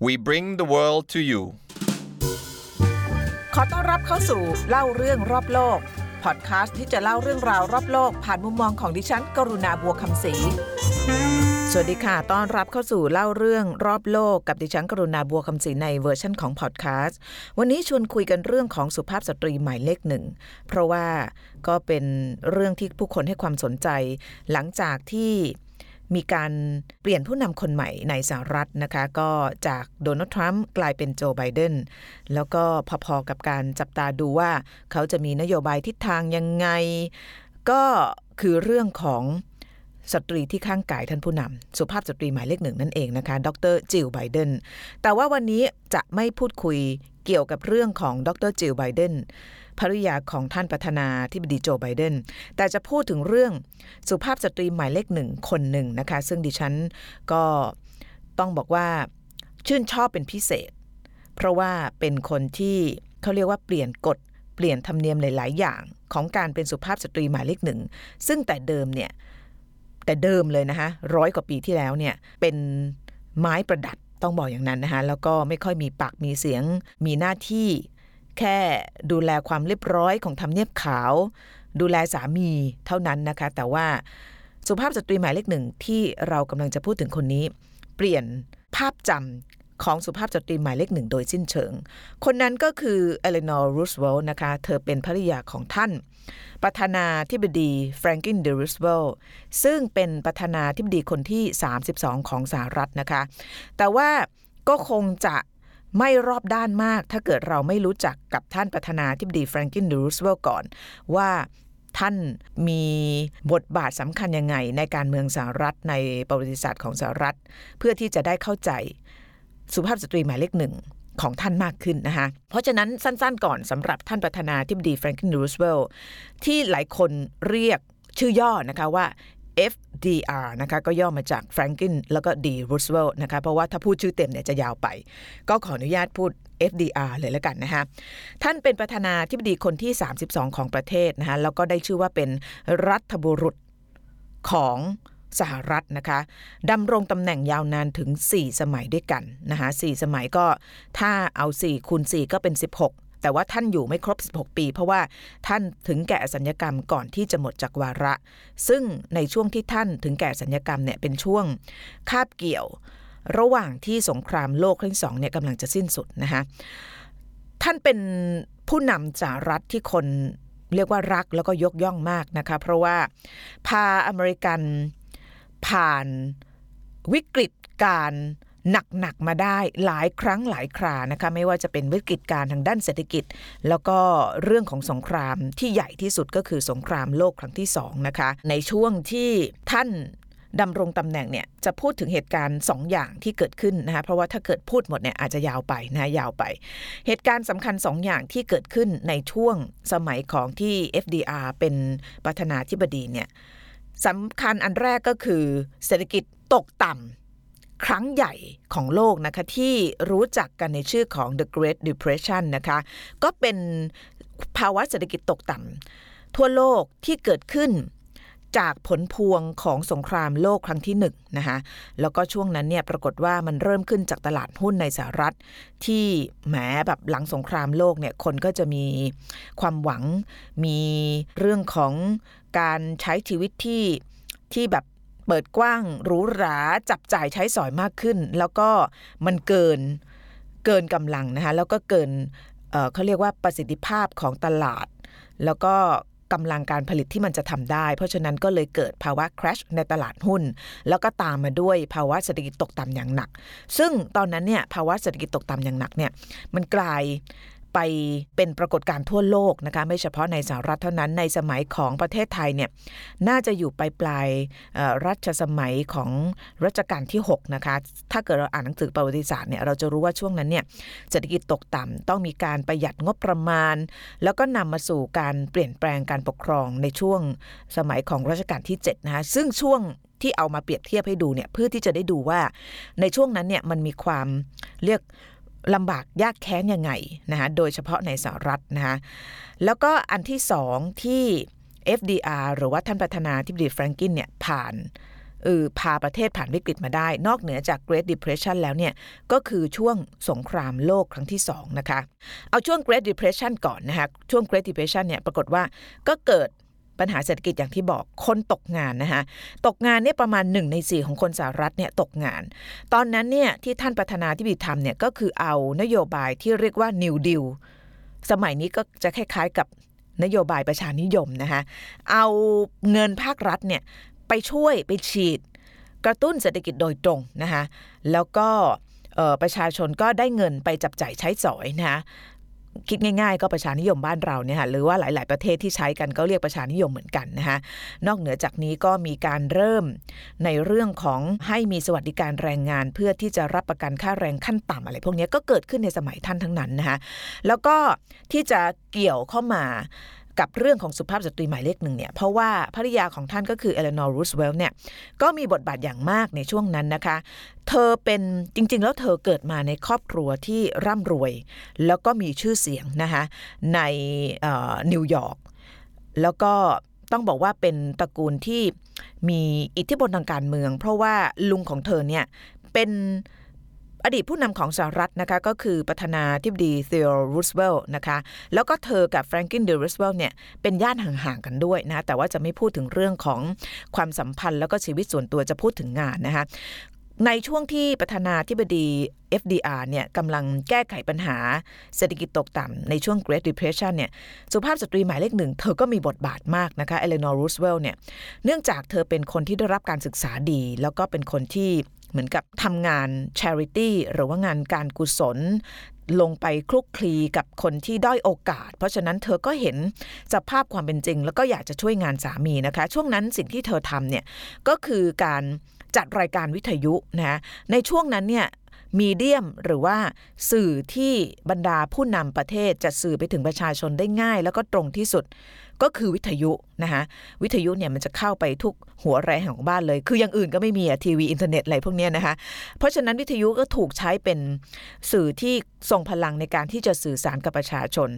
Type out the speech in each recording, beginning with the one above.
We bring the world to you ขอต้อนรับเข้าสู่เล่าเรื่องรอบโลก พอดคาสต์ที่จะเล่าเรื่องราวรอบโลก ผ่านมุมมองของดิฉัน กรุณาบัวคำศรี สวัสดีค่ะ ต้อนรับเข้าสู่เล่าเรื่องรอบโลกกับดิฉันกรุณาบัวคำศรีในเวอร์ชันของพอดแคสต์ วันนี้ชวนคุยกันเรื่องของสุภาพสตรีหมายเลขหนึ่ง เพราะว่าก็เป็นเรื่องที่ผู้คนให้ความสนใจ หลังจากที่ มีการเปลี่ยนผู้นำคนใหม่ในสหรัฐนะคะ ก็จากโดนัลด์ทรัมป์กลายเป็นโจไบเดนแล้วก็พอๆกับการจับตาดูว่าเขาจะมีนโยบายทิศทางยังไง ก็คือเรื่องของสตรีที่ข้างกายท่านผู้นำสุภาพสตรีหมายเลขหนึ่งนั่นเองนะคะ ดรจิลไบเดนแต่ว่าวันนี้จะไม่พูดคุยเกี่ยวกับเรื่องของดรจิลไบเดน ภริยาของท่านประธานาธิบดีโจไบเดน แต่จะพูดถึงเรื่องสุภาพสตรีหมายเลขหนึ่งคนหนึ่งนะคะ ซึ่งดิฉันก็ต้องบอกว่าชื่นชอบเป็นพิเศษ เพราะว่าเป็นคนที่เขาเรียกว่าเปลี่ยนกฎเปลี่ยนธรรมเนียมหลาย ๆ อย่าง ของการเป็นสุภาพสตรีหมายเลขหนึ่งซึ่งแต่เดิมเนี่ยแต่เดิมเลยนะคะร้อยกว่าปีที่แล้วเนี่ยเป็นไม้ประดับต้องบอกอย่างนั้นนะคะแล้วก็ไม่ค่อยมีปากมีเสียงมีหน้าที่ แค่ดูแลความเรียบร้อยของทำเนียบขาว ดูแลสามีเท่านั้นนะคะ แต่ว่าสุภาพสตรีหมายเลขหนึ่งที่เรากำลังจะพูดถึงคนนี้ เปลี่ยนภาพจำของสุภาพสตรีหมายเลขหนึ่งโดยสิ้นเชิง คนนั้นก็คือเอเลนอร์รูสเวลต์นะคะ เธอเป็นภริยาของท่าน ประธานาธิบดีแฟรงกลินดีรูสเวลต์ซึ่งเป็นประธานาธิบดีคนที่ 32 ของสหรัฐนะคะ แต่ว่าก็คงจะ ไม่รอบด้านมาก ถ้าเกิดเราไม่รู้จักกับท่านประธานาธิบดีแฟรงกลินดีรูสเวลต์ก่อนว่าท่านมีบทบาทสำคัญยังไงในการเมืองสหรัฐในประวัติศาสตร์ของสหรัฐ เพื่อที่จะได้เข้าใจสุภาพสตรีหมายเลขหนึ่งของท่านมากขึ้นนะคะ เพราะฉะนั้นสั้นๆก่อนสำหรับท่านประธานาธิบดีแฟรงกลินรูสเวลต์ที่หลายคนเรียกชื่อย่อนะคะว่า FDR นะคะก็ย่อมาจาก Franklin แล้วก็ D Roosevelt นะคะเพราะว่าถ้าพูดชื่อเต็มเนี่ยจะยาวไป ก็ขออนุญาตพูด FDR เลยแล้วกันนะคะท่านเป็นประธานาธิบดีคนที่ 32 ของประเทศนะคะแล้วก็ได้ชื่อว่าเป็นรัฐบุรุษของสหรัฐนะคะดำรงตำแหน่งยาวนานถึง 4 สมัยด้วยกันนะคะ4สมัยก็ถ้าเอา 4คูณ4ก็เป็น 16 แต่ว่าท่านอยู่ไม่ครบ 16 ปี เพราะว่าท่านถึงแก่สัญญกรรมก่อนที่จะหมดจากวาระ ซึ่งในช่วงที่ท่านถึงแก่สัญญกรรมเนี่ยเป็นช่วงคาบเกี่ยว ระหว่างที่สงครามโลกครั้งที่สองเนี่ยกำลังจะสิ้นสุดนะคะท่านเป็นผู้นำสหรัฐที่คนเรียกว่ารักแล้วก็ยกย่องมากนะคะเพราะว่าพาอเมริกันผ่านวิกฤตการ หนักๆมาได้หลายครั้งหลายครานะคะไม่ว่าจะเป็นวิกฤตการทางด้านเศรษฐกิจ แล้วก็เรื่องของสงครามที่ใหญ่ที่สุดก็คือสงครามโลกครั้งที่สองนะคะในช่วงที่ท่านดำรงตำแหน่งเนี่ยจะพูดถึงเหตุการณ์2อย่างที่เกิดขึ้นนะคะเพราะว่าถ้าเกิดพูดหมดเนี่ยอาจจะยาวไปนะยาวไป เหตุการณ์สำคัญ2อย่างที่เกิดขึ้นในช่วงสมัยของที่ FDR เป็นประธานาธิบดีเนี่ยสำคัญอันแรกก็คือเศรษฐกิจตกต่ำ ครั้งใหญ่ของโลกนะคะที่รู้จักกันในชื่อของ the Great Depression นะคะก็เป็นภาวะเศรษฐกิจตกต่ำทั่วโลกที่เกิดขึ้นจากผลพวงของสงครามโลกครั้งที่หนึ่งนะคะแล้วก็ช่วงนั้นเนี่ยปรากฏว่ามันเริ่มขึ้นจากตลาดหุ้นในสหรัฐ ที่แหมแบบหลังสงครามโลกเนี่ยคนก็จะมีความหวังมีเรื่องของการใช้ชีวิตที่ที่แบบ เปิดกว้างหรูหราจับจ่ายใช้สอยมากขึ้น แล้วก็มันเกินเกินกำลังนะคะแล้วก็เกินเเขาเรียกว่าประสิทธิภาพของตลาด แล้วก็กำลังการผลิตที่มันจะทำได้ เพราะฉะนั้นก็เลยเกิดภาวะ crash ในตลาดหุ้น แล้วก็ตามมาด้วยภาวะเศรษฐกิจตกต่ำอย่างหนัก ซึ่งตอนนั้นเนี่ยภาวะเศรษฐกิจตกต่ำอย่างหนักเนี่ยมันกลาย ไปเป็นปรากฏการณ์ทั่วโลกนะคะไม่เฉพาะในสหรัฐเท่านั้นในสมัยของประเทศไทยเนี่ยน่าจะอยู่ปลายปลายรัชสมัยของรัชกาลที่6นะคะถ้าเกิดเราอ่านหนังสือประวัติศาสตร์เนี่ยเราจะรู้ว่าช่วงนั้นเนี่ยเศรษฐกิจตกต่ำต้องมีการประหยัดงบประมาณ แล้วก็นำมาสู่การเปลี่ยนแปลงการปกครองในช่วงสมัยของรัชกาลที่7นะคะซึ่งช่วงที่เอามาเปรียบเทียบให้ดูเนี่ยเพื่อที่จะได้ดูว่าในช่วงนั้นเนี่ยมันมีความเรียก ลำบากยากแค้นยังไงนะคะโดยเฉพาะในสหรัฐนะคะแล้วก็อันที่สองที่ FDR หรือว่าท่านประธานาธิบดีแฟรงกินเนี่ยผ่านเออพาประเทศผ่านวิกฤตมาได้ นอกเหนือจาก Great Depression แล้วเนี่ย ก็คือช่วงสงครามโลกครั้งที่ 2 นะคะ เอาช่วง Great Depression ก่อนนะคะ ช่วง Great Depression เนี่ย ปรากฏว่าก็เกิด ปัญหาเศรษฐกิจอย่างที่บอกคนตกงานนะคะตกงานเนี่ยประมาณ 1 ใน 4 ของคนสหรัฐเนี่ยตกงาน ตอนนั้นเนี่ยที่ท่านประธานาธิบดีทำเนี่ยก็คือเอานโยบายที่เรียกว่า New Deal สมัยนี้ก็จะคล้ายๆกับนโยบายประชานิยมนะคะเอาเงินภาครัฐเนี่ยไปช่วยไปฉีด กระตุ้นเศรษฐกิจโดยตรงนะคะแล้วก็ประชาชนก็ได้เงินไปจับจ่ายใช้สอยนะคะ คิดง่ายๆ ก็ประชานิยมบ้านเราเนี่ยค่ะหรือว่าหลาย ๆประเทศที่ใช้กันก็เรียกประชานิยมเหมือนกันนะคะนอกเหนือจากนี้ก็มีการเริ่มในเรื่องของให้มีสวัสดิการแรงงาน เพื่อที่จะรับประกันค่าแรงขั้นต่ำอะไร พวกนี้ก็เกิดขึ้นในสมัยท่านทั้งนั้นนะคะแล้วก็ที่จะเกี่ยวเข้ามา กับเรื่องของสุภาพสตรีหมายเลขหนึ่งเนี่ยเพราะว่าภริยาของท่านก็คือเอเลนอร์รูสเวลต์เนี่ยก็มีบทบาทอย่างมากในช่วงนั้นนะคะ เธอเป็นจริง ๆ แล้วเธอเกิดมาในครอบครัวที่ร่ำรวย แล้วก็มีชื่อเสียงนะคะในนิวยอร์กแล้วก็ต้องบอกว่าเป็นตระกูลที่มีอิทธิพลทางการเมือง เพราะว่าลุงของเธอเนี่ยเป็น อดีตผู้นำของสหรัฐนะคะก็คือประธานาธิบดีเทโอรูสเวลล์นะคะแล้วก็เธอกับแฟรงกินเดรูสเวลล์เนี่ยเป็นญาติห่างๆกันด้วยนะแต่ว่าจะไม่พูดถึงเรื่องของความสัมพันธ์แล้วก็ชีวิตส่วนตัวจะพูดถึงงานนะคะในช่วงที่ประธานาธิบดี FDR เนี่ยกำลังแก้ไขปัญหาเศรษฐกิจตกต่ำในช่วง Great Depression เนี่ยสุภาพสตรีหมายเลขหนึ่ง เธอก็มีบทบาทมากนะคะเอเลนอร์รูสเวลต์เนี่ยเนื่องจากเธอเป็นคนที่ได้รับการศึกษาดี แล้วก็เป็นคนที่ เหมือนกับทำงาน charity หรือว่างานการกุศลลงไปคลุกคลีกับคนที่ด้อยโอกาส เพราะฉะนั้นเธอก็เห็นสภาพความเป็นจริง แล้วก็อยากจะช่วยงานสามีนะคะ ช่วงนั้นสิ่งที่เธอทำเนี่ยก็คือการจัดรายการวิทยุนะในช่วงนั้นเนี่ย medium หรือว่าสื่อที่บรรดาผู้นำประเทศจะสื่อไปถึงประชาชนได้ง่าย แล้วก็ตรงที่สุด ก็คือวิทยุนะคะวิทยุเนี่ยมันจะเข้าไปทุกหัวแรงของบ้านเลย คืออย่างอื่นก็ไม่มีอะทีวีอินเทอร์เน็ตอะไรพวกนี้นะคะเพราะฉะนั้นวิทยุก็ถูกใช้เป็นสื่อที่ทรงพลังในการที่จะสื่อสารกับประชาชน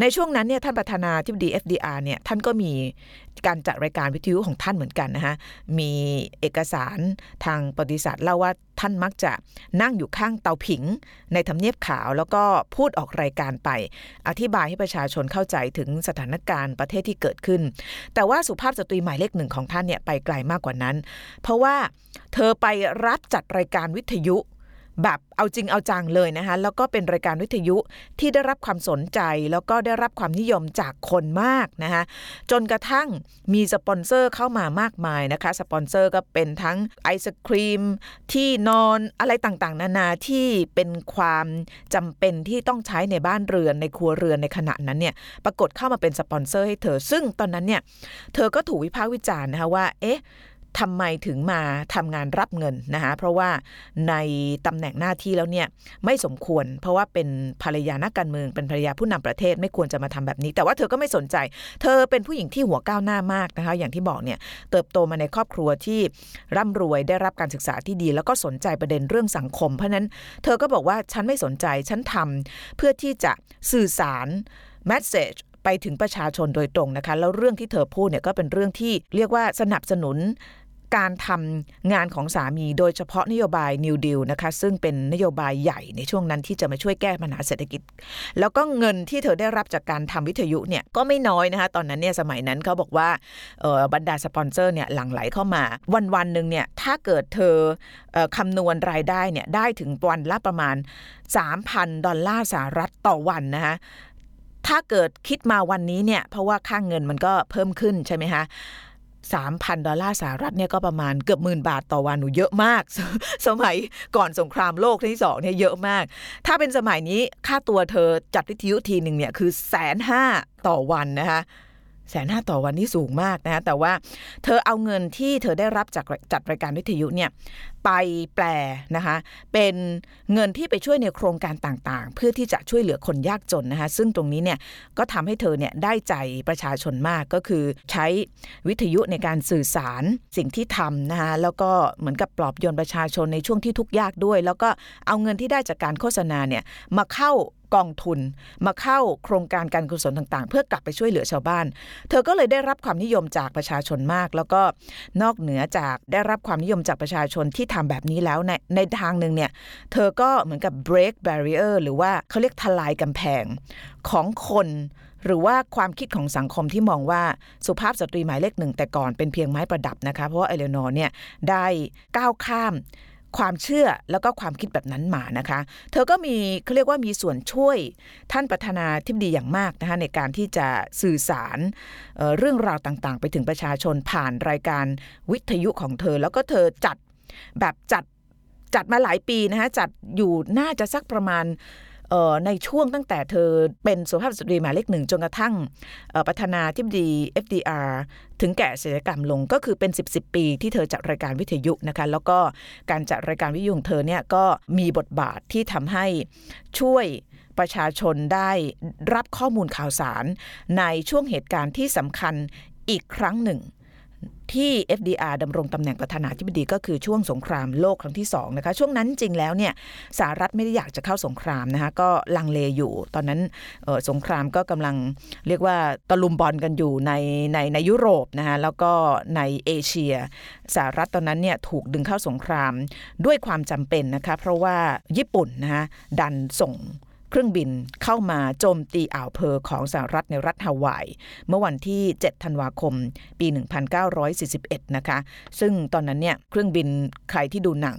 ในช่วงนั้นเนี่ยท่านประธานาธิบดี FDR เนี่ยท่านก็มีการจัดรายการวิทยุของท่านเหมือนกันนะคะมีเอกสารทางประวัติศาสตร์เล่าว่าท่านมักจะนั่งอยู่ข้างเตาผิง ในทำเนียบขาวแล้วก็พูดออกรายการไป อธิบายให้ประชาชนเข้าใจถึงสถานการณ์ประเทศที่เกิดขึ้น แต่ว่าสุภาพสตรีหมายเลขหนึ่งของท่านเนี่ยไปไกลมากกว่านั้น เพราะว่าเธอไปรับจัดรายการวิทยุ แบบเอาจริงเอาจังเลยนะคะแล้วก็เป็นรายการวิทยุที่ได้รับความสนใจ แล้วก็ได้รับความนิยมจากคนมากนะคะจนกระทั่งมีสปอนเซอร์เข้ามามากมายนะคะสปอนเซอร์ก็เป็นทั้งไอศครีม ที่นอนอะไรต่างๆ นานาที่เป็นความจำเป็นที่ต้องใช้ในบ้านเรือนในครัวเรือนในขณะนั้นเนี่ยปรากฏเข้ามาเป็นสปอนเซอร์ให้เธอ ซึ่งตอนนั้นเนี่ยเธอก็ถูกวิพากษ์วิจารณ์นะคะว่าเอ๊ะ ทำไมถึงมาทำงานรับเงินนะคะเพราะว่าในตำแหน่งหน้าที่แล้วเนี่ยไม่สมควร เพราะว่าเป็นภรรยานักการเมืองเป็นภรรยาผู้นำประเทศไม่ควรจะมาทำแบบนี้ แต่ว่าเธอก็ไม่สนใจ เธอเป็นผู้หญิงที่หัวก้าวหน้ามากนะคะอย่างที่บอกเนี่ยเติบโตมาในครอบครัวที่ร่ำรวยได้รับการศึกษาที่ดี แล้วก็สนใจประเด็นเรื่องสังคม เพราะนั้นเธอก็บอกว่าฉันไม่สนใจฉันทำเพื่อที่จะสื่อสารแมสเซจ ไปถึงประชาชนโดยตรงนะคะ แล้วเรื่องที่เธอพูดเนี่ยก็เป็นเรื่องที่เรียกว่าสนับสนุนการทำงานของสามีโดยเฉพาะนโยบาย New Deal นะคะซึ่งเป็นนโยบายใหญ่ในช่วงนั้นที่จะมาช่วยแก้ปัญหาเศรษฐกิจ แล้วก็เงินที่เธอได้รับจากการทำวิทยุเนี่ยก็ไม่น้อยนะคะตอนนั้นเนี่ยสมัยนั้นเขาบอกว่าบรรดาสปอนเซอร์เนี่ยหลั่งไหลเข้ามา วันวันหนึ่งเนี่ยถ้าเกิดเธอคำนวณรายได้เนี่ยได้ถึงวันละประมาณ 3,000 ดอลลาร์สหรัฐต่อวันนะคะ ถ้าเกิดคิดมาวันนี้เนี่ย เพราะว่าค่าเงินมันก็เพิ่มขึ้นใช่ไหมคะสามพันดอลลาร์สหรัฐเนี่ยก็ประมาณเกือบหมื่นบาทต่อวันหูเยอะมาก สมัยก่อนสงครามโลกที่สองเนี่ยเยอะมาก ถ้าเป็นสมัยนี้ค่าตัวเธอจัดวิทยุทีหนึ่งเนี่ยคือแสนห้าต่อวันนะคะ แสนห้าต่อวันนี่สูงมากนะแต่ว่าเธอเอาเงินที่เธอได้รับจากจัดรายการวิทยุเนี่ยไปแปลนะคะเป็นเงินที่ไปช่วยในโครงการต่างๆ เพื่อที่จะช่วยเหลือคนยากจนนะคะซึ่งตรงนี้เนี่ยก็ทำให้เธอเนี่ยได้ใจประชาชนมากก็คือใช้วิทยุในการสื่อสารสิ่งที่ทำนะคะแล้วก็เหมือนกับปลอบโยนประชาชนในช่วงที่ทุกข์ยากด้วย แล้วก็เอาเงินที่ได้จากการโฆษณาเนี่ยมาเข้า กองทุนมาเข้าโครงการการกุศลต่างๆ เพื่อกลับไปช่วยเหลือชาวบ้าน เธอก็เลยได้รับความนิยมจากประชาชนมาก แล้วก็นอกเหนือจากได้รับความนิยมจากประชาชนที่ทำแบบนี้แล้วในในทางหนึ่งเนี่ยเธอก็เหมือนกับ break barrier หรือว่าเขาเรียกทลายกำแพงของคนหรือว่าความคิดของสังคมที่มองว่าสุภาพสตรีหมายเลขหนึ่งแต่ก่อนเป็นเพียงไม้ประดับนะคะ เพราะว่าเอเลนอร์เนี่ยได้ก้าวข้าม ความเชื่อแล้วก็ความคิดแบบนั้นมานะคะ เธอก็มีเขาเรียกว่ามีส่วนช่วยท่านประธานาธิบดีอย่างมากนะคะในการที่จะสื่อสารเเรื่องราวต่างๆ ไปถึงประชาชนผ่านรายการวิทยุของเธอ แล้วก็เธอจัดแบบจัดจัดมาหลายปีนะคะจัดอยู่น่าจะสักประมาณ ในช่วงตั้งแต่เธอเป็นสุภาพสตรีหมายเลขหนึ่งจนกระทั่งประธานาธิบดี FDR ถึงแก่ศิลกรรมลงก็คือเป็น 10บสปีที่เธอจัดรายการวิทยุนะคะแล้วก็การจัดรายการวิทยุของเธอเนี่ยก็มีบทบาทที่ทำให้ช่วยประชาชนได้รับข้อมูลข่าวสาร ในช่วงเหตุการณ์ที่สำคัญอีกครั้งหนึ่ง ที่ FDR ดำรงตำแหน่งประธานาธิบดีก็คือช่วงสงครามโลกครั้งที่2นะคะช่วงนั้นจริงแล้วเนี่ยสหรัฐไม่ได้อยากจะเข้าสงครามนะคะก็ลังเลอยู่ ตอนนั้นสงครามก็กำลังเรียกว่าตะลุมบอลกันอยู่ในในในยุโรปนะคะแล้วก็ในเอเชียสหรัฐตอนนั้นเนี่ยถูกดึงเข้าสงครามด้วยความจำเป็นนะคะเพราะว่าญี่ปุ่นนะคะดันส่ง เครื่องบินเข้ามาโจมตีอ่าวเพอร์ของสหรัฐในรัฐฮาวาย เมื่อวันที่ 7 ธันวาคม ปี 1941 นะคะ ซึ่งตอนนั้นเนี่ยเครื่องบินใครที่ดูหนัง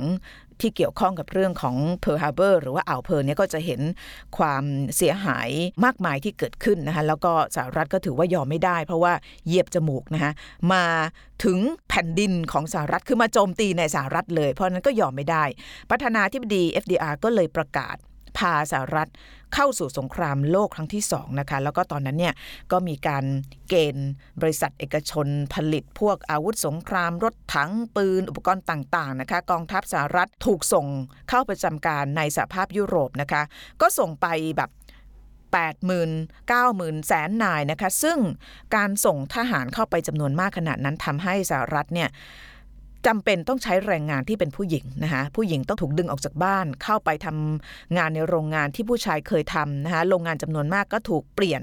ที่เกี่ยวข้องกับเรื่องของเพิร์ลฮาร์เบอร์หรือว่าอ่าวเพิร์ลเนี่ยก็จะเห็นความเสียหายมากมายที่เกิดขึ้นนะคะแล้วก็สหรัฐก็ถือว่ายอมไม่ได้ เพราะว่าเหยียบจมูกนะคะมาถึงแผ่นดินของสหรัฐคือมาโจมตีในสหรัฐเลย เพราะนั้นก็ยอมไม่ได้ ประธานาธิบดี FDR ก็เลยประกาศ พาสหรัฐเข้าสู่สงครามโลกครั้งที่2นะคะแล้วก็ตอนนั้นเนี่ยก็มีการเกณฑ์บริษัทเอกชนผลิตพวกอาวุธสงคราม รถถังปืน อุปกรณ์ต่างๆนะคะกองทัพสหรัฐถูกส่งเข้าประจำการในสหภาพยุโรปนะคะก็ส่งไปแบบ80,000 90,000แสนนายนะคะซึ่งการส่งทหารเข้าไปจำนวนมากขนาดนั้นทำให้สหรัฐเนี่ย จำเป็นต้องใช้แรงงานที่เป็นผู้หญิงนะคะผู้หญิงต้องถูกดึงออกจากบ้าน เข้าไปทำงานในโรงงานที่ผู้ชายเคยทำนะคะโรงงานจำนวนมากก็ถูกเปลี่ยน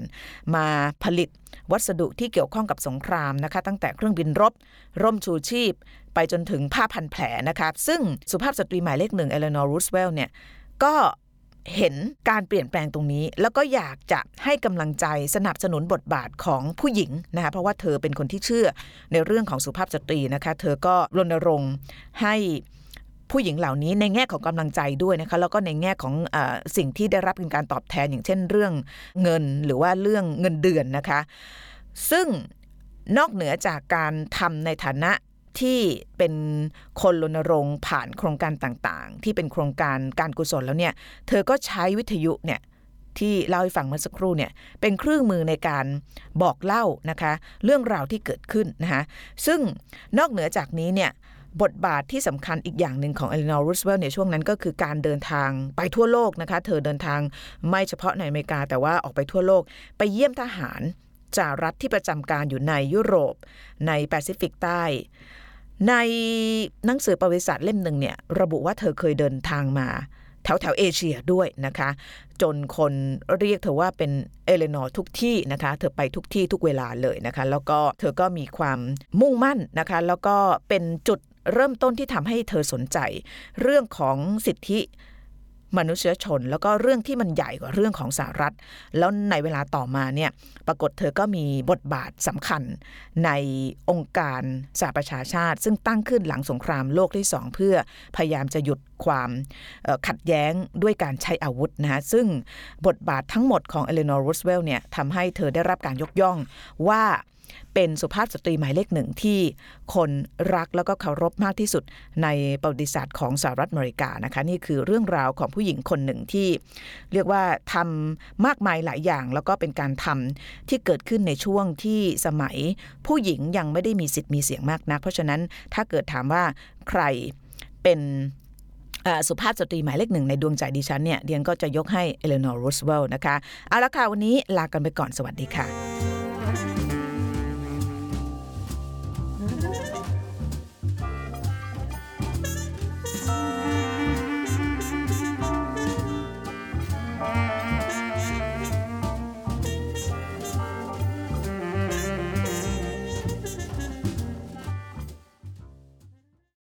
มาผลิตวัสดุที่เกี่ยวข้องกับสงครามนะคะ ตั้งแต่เครื่องบินรบ ร่มชูชีพ ไปจนถึงผ้าพันแผลนะคะซึ่งสุภาพสตรีหมายเลขหนึ่งเอเลนอร์รูสเวลต์เนี่ยก็ เห็นการเปลี่ยนแปลงตรงนี้ แล้วก็อยากจะให้กำลังใจสนับสนุนบทบาทของผู้หญิงนะคะเพราะว่าเธอเป็นคนที่เชื่อในเรื่องของสุภาพสตรีนะคะเธอก็รณรงค์ให้ผู้หญิงเหล่านี้ในแง่ของกำลังใจด้วยนะคะแล้วก็ในแง่ของอสิ่งที่ได้รับเป็นการตอบแทนอย่างเช่นเรื่องเงินหรือว่าเรื่องเงินเดือนนะคะ ซึ่งนอกเหนือจากการทำในฐานะ ที่เป็นคนรณรงค์ผ่านโครงการต่างๆ ที่เป็นโครงการการกุศลแล้วเนี่ย เธอก็ใช้วิทยุเนี่ยที่เล่าให้ฟังเมื่อสักครู่เนี่ยเป็นเครื่องมือในการบอกเล่านะคะเรื่องราวที่เกิดขึ้นนะคะซึ่งนอกเหนือจากนี้เนี่ยบทบาทที่สำคัญอีกอย่างหนึ่งของเอลินอร์รูสเวลในช่วงนั้นก็คือการเดินทางไปทั่วโลกนะคะ เธอเดินทางไม่เฉพาะในอเมริกา แต่ว่าออกไปทั่วโลก ไปเยี่ยมทหารสหรัฐที่ประจำการอยู่ในยุโรปในแปซิฟิกใต้ ในหนังสือประวัติศาสตร์เล่มหนึ่งเนี่ยระบุว่าเธอเคยเดินทางมา แถวแถวเอเชียด้วยนะคะ จนคนเรียกเธอว่าเป็นเอเลนอร์ทุกที่นะคะ เธอไปทุกที่ทุกเวลาเลยนะคะ แล้วก็เธอก็มีความมุ่งมั่นนะคะ แล้วก็เป็นจุดเริ่มต้นที่ทำให้เธอสนใจ เรื่องของสิทธิ มนุษยชน แล้วก็เรื่องที่มันใหญ่กว่าเรื่องของสหรัฐ แล้วในเวลาต่อมาเนี่ยปรากฏเธอก็มีบทบาทสำคัญในองค์การสหประชาชาติ ซึ่งตั้งขึ้นหลังสงครามโลกที่สองเพื่อพยายามจะหยุดความขัดแย้งด้วยการใช้อาวุธนะฮะซึ่งบทบาททั้งหมดของเอเลนอร์รูสเวลต์เนี่ยทำให้เธอได้รับการยกย่องว่า เป็นสุภาพสตรีหมายเลขหนึ่งที่คนรักแล้วก็เคารพมากที่สุดในประวัติศาสตร์ของสหรัฐอเมริกานะคะนี่คือเรื่องราวของผู้หญิงคนหนึ่งที่ เรียกว่าทำมากมายหลายอย่าง แล้วก็เป็นการทำที่เกิดขึ้นในช่วงที่สมัยผู้หญิงยังไม่ได้มีสิทธิ์มีเสียงมากนัก เพราะฉะนั้นถ้าเกิดถามว่าใครเป็นสุภาพสตรีหมายเลขหนึ่งในดวงใจดิฉันเนี่ยดิฉันก็จะยกให้เอเลนอร์รูสเวลต์นะคะ เอาละค่ะ วันนี้ลากันไปก่อนสวัสดีค่ะ